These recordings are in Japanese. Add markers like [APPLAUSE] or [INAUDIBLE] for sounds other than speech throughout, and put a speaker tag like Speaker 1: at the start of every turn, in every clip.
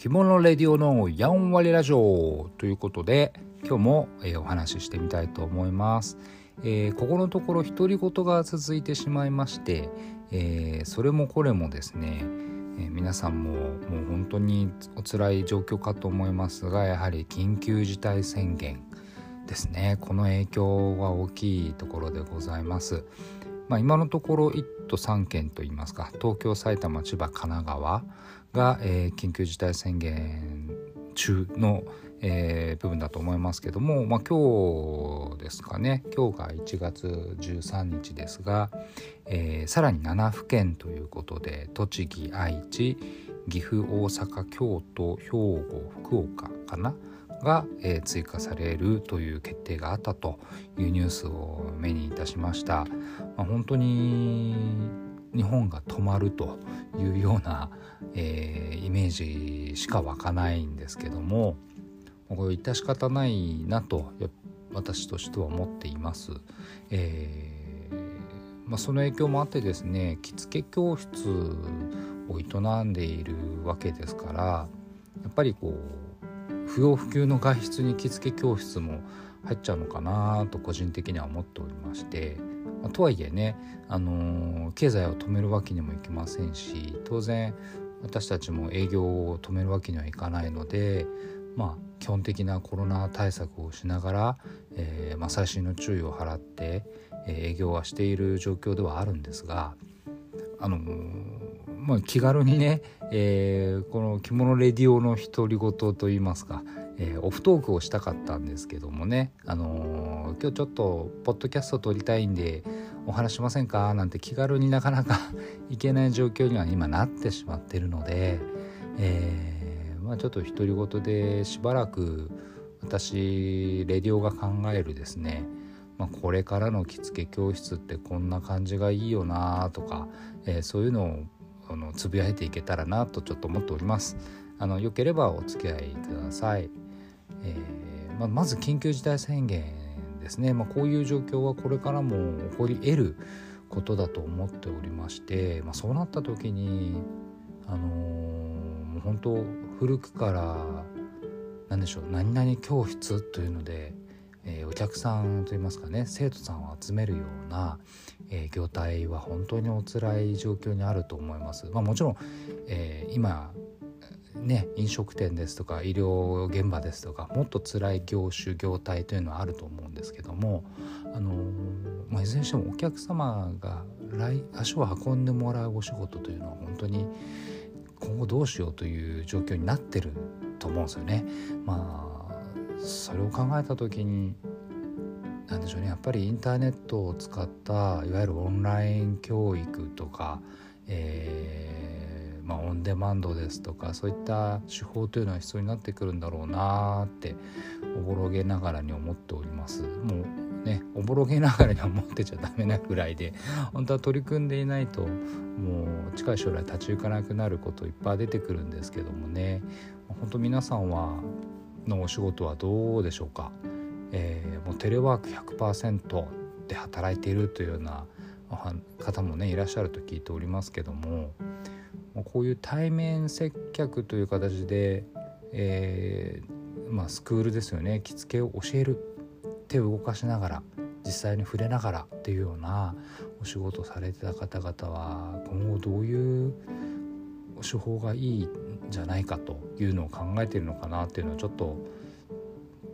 Speaker 1: 着物レディオのやんわりラジオということで今日も、えー、お話ししてみたいと思います、えー、ここのところ独り言が続いてしまいまして、えー、それもこれもですね、え皆さんももう本当にお辛い状況かと思いますがやはり緊急事態宣言ですね。この影響は大きいところでございます。まあ、今のところ1都3県といいますか東京埼玉千葉神奈川が、えー、緊急事態宣言中の、えー、部分だと思いますけども、まあ、今日ですかね今日が1月13日ですが、えー、さらに7府県ということで栃木愛知岐阜大阪京都兵庫福岡かなが、えー、追加されるという決定があったというニュースを目にいたしました。まあ、本当に日本が止まるというような、えー、イメージしか湧かないんですけどもこれ致し方ないなと私としては思っています。えー、まあ、その影響もあってですね着付け教室を営んでいるわけですからやっぱりこう不要不急の外出に着付け教室も入っちゃうのかなと個人的には思っておりまして、まあ、とはいえね、あのー、経済を止めるわけにもいきませんし当然私たちも営業を止めるわけにはいかないのでまあ基本的なコロナ対策をしながら、えー、まあ、細心の注意を払って、え営業はしている状況ではあるんですがあのまあ、気軽にね、えー、この着物レディオの独り言といいますか、えー、オフトークをしたかったんですけどもね、あのー、今日ちょっとポッドキャスト撮りたいんでお話しませんか？なんて気軽になかなか [LAUGHS] いけない状況には今なってしまってるので、えー、まあ、ちょっと独り言でしばらく私レディオが考えるですねまあ、これからの着付け教室ってこんな感じがいいよなとか、えー、そういうのをあのつぶやいていけたらなとちょっと思っております。あのよければお付き合いください、えー、ままず緊急事態宣言ですね、まあ、こういう状況はこれからも起こり得ることだと思っておりまして、まあ、そうなった時にあのー、もう本当古くから何でしょう何々教室というのでえー、お客さんといいますかね生徒さんを集めるような、えー、業態は本当にお辛い状況にあると思います。まあ、もちろん、えー、今ね、飲食店ですとか医療現場ですとかもっと辛い業種業態というのはあると思うんですけども、あのまあ、いずれにしてもお客様が来足を運んでもらうお仕事というのは本当に今後どうしようという状況になってると思うんですよね。まあそれを考えた時に何でしょうねやっぱりインターネットを使ったいわゆるオンライン教育とか、えー、まあ、オンデマンドですとかそういった手法というのは必要になってくるんだろうなっておぼろげながらに思っております。もうねおぼろげながらに思ってちゃダメなぐらいで本当は取り組んでいないともう近い将来立ち行かなくなることいっぱい出てくるんですけどもね本当皆さんはのお仕事はどうでしょうか、えー、もうテレワーク100%で働いているというような方もねいらっしゃると聞いておりますけどもこういう対面接客という形で、えー、まあ、スクールですよね。着付けを教える。手を動かしながら実際に触れながらっていうようなお仕事されてた方々は今後どういう手法がいいじゃないかというのを考えてるのかなっていうのをちょっと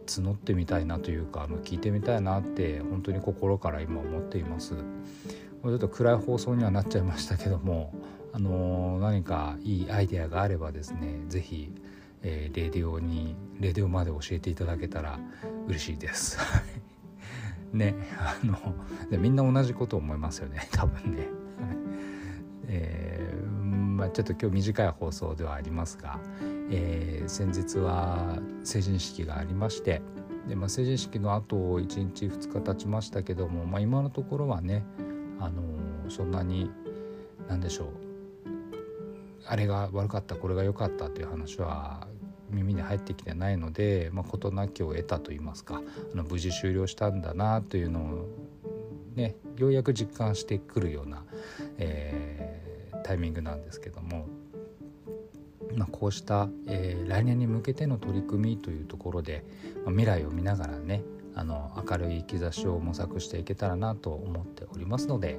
Speaker 1: 募ってみたいなというかあの聞いてみたいなって本当に心から今思っています。ちょっと暗い放送にはなっちゃいましたけども、あの何かいいアイデアがあればですね是非、えー、レディオにレディオまで教えていただけたら嬉しいです。[LAUGHS] ねあのみんな同じこと思いますよね多分ね。えーまあ、ちょっと今日短い放送ではありますが、えー、先日は成人式がありましてで、まあ、成人式のあと1日2日経ちましたけども、まあ、今のところはね、あのー、そんなに何でしょうあれが悪かったこれが良かったという話は耳に入ってきてないので、まあ、事なきを得たと言いますかあの無事終了したんだなというのをねようやく実感してくるような、えータイミングなんですけどもまあ、こうした、えー、来年に向けての取り組みというところで、まあ、未来を見ながらねあの明るい兆しを模索していけたらなと思っておりますので、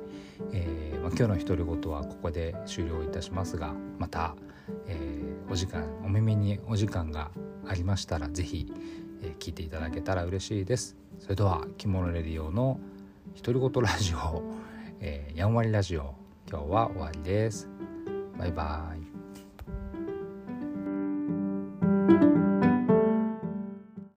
Speaker 1: えーまあ、今日の独り言はここで終了いたしますがまた、えー、お時間お耳にお時間がありましたら是非、えー、聞いていただけたら嬉しいです。それでは「着物レディオ」の独り言ラジオ、えー、やんわりラジオ今日は終わりです。バイバイ。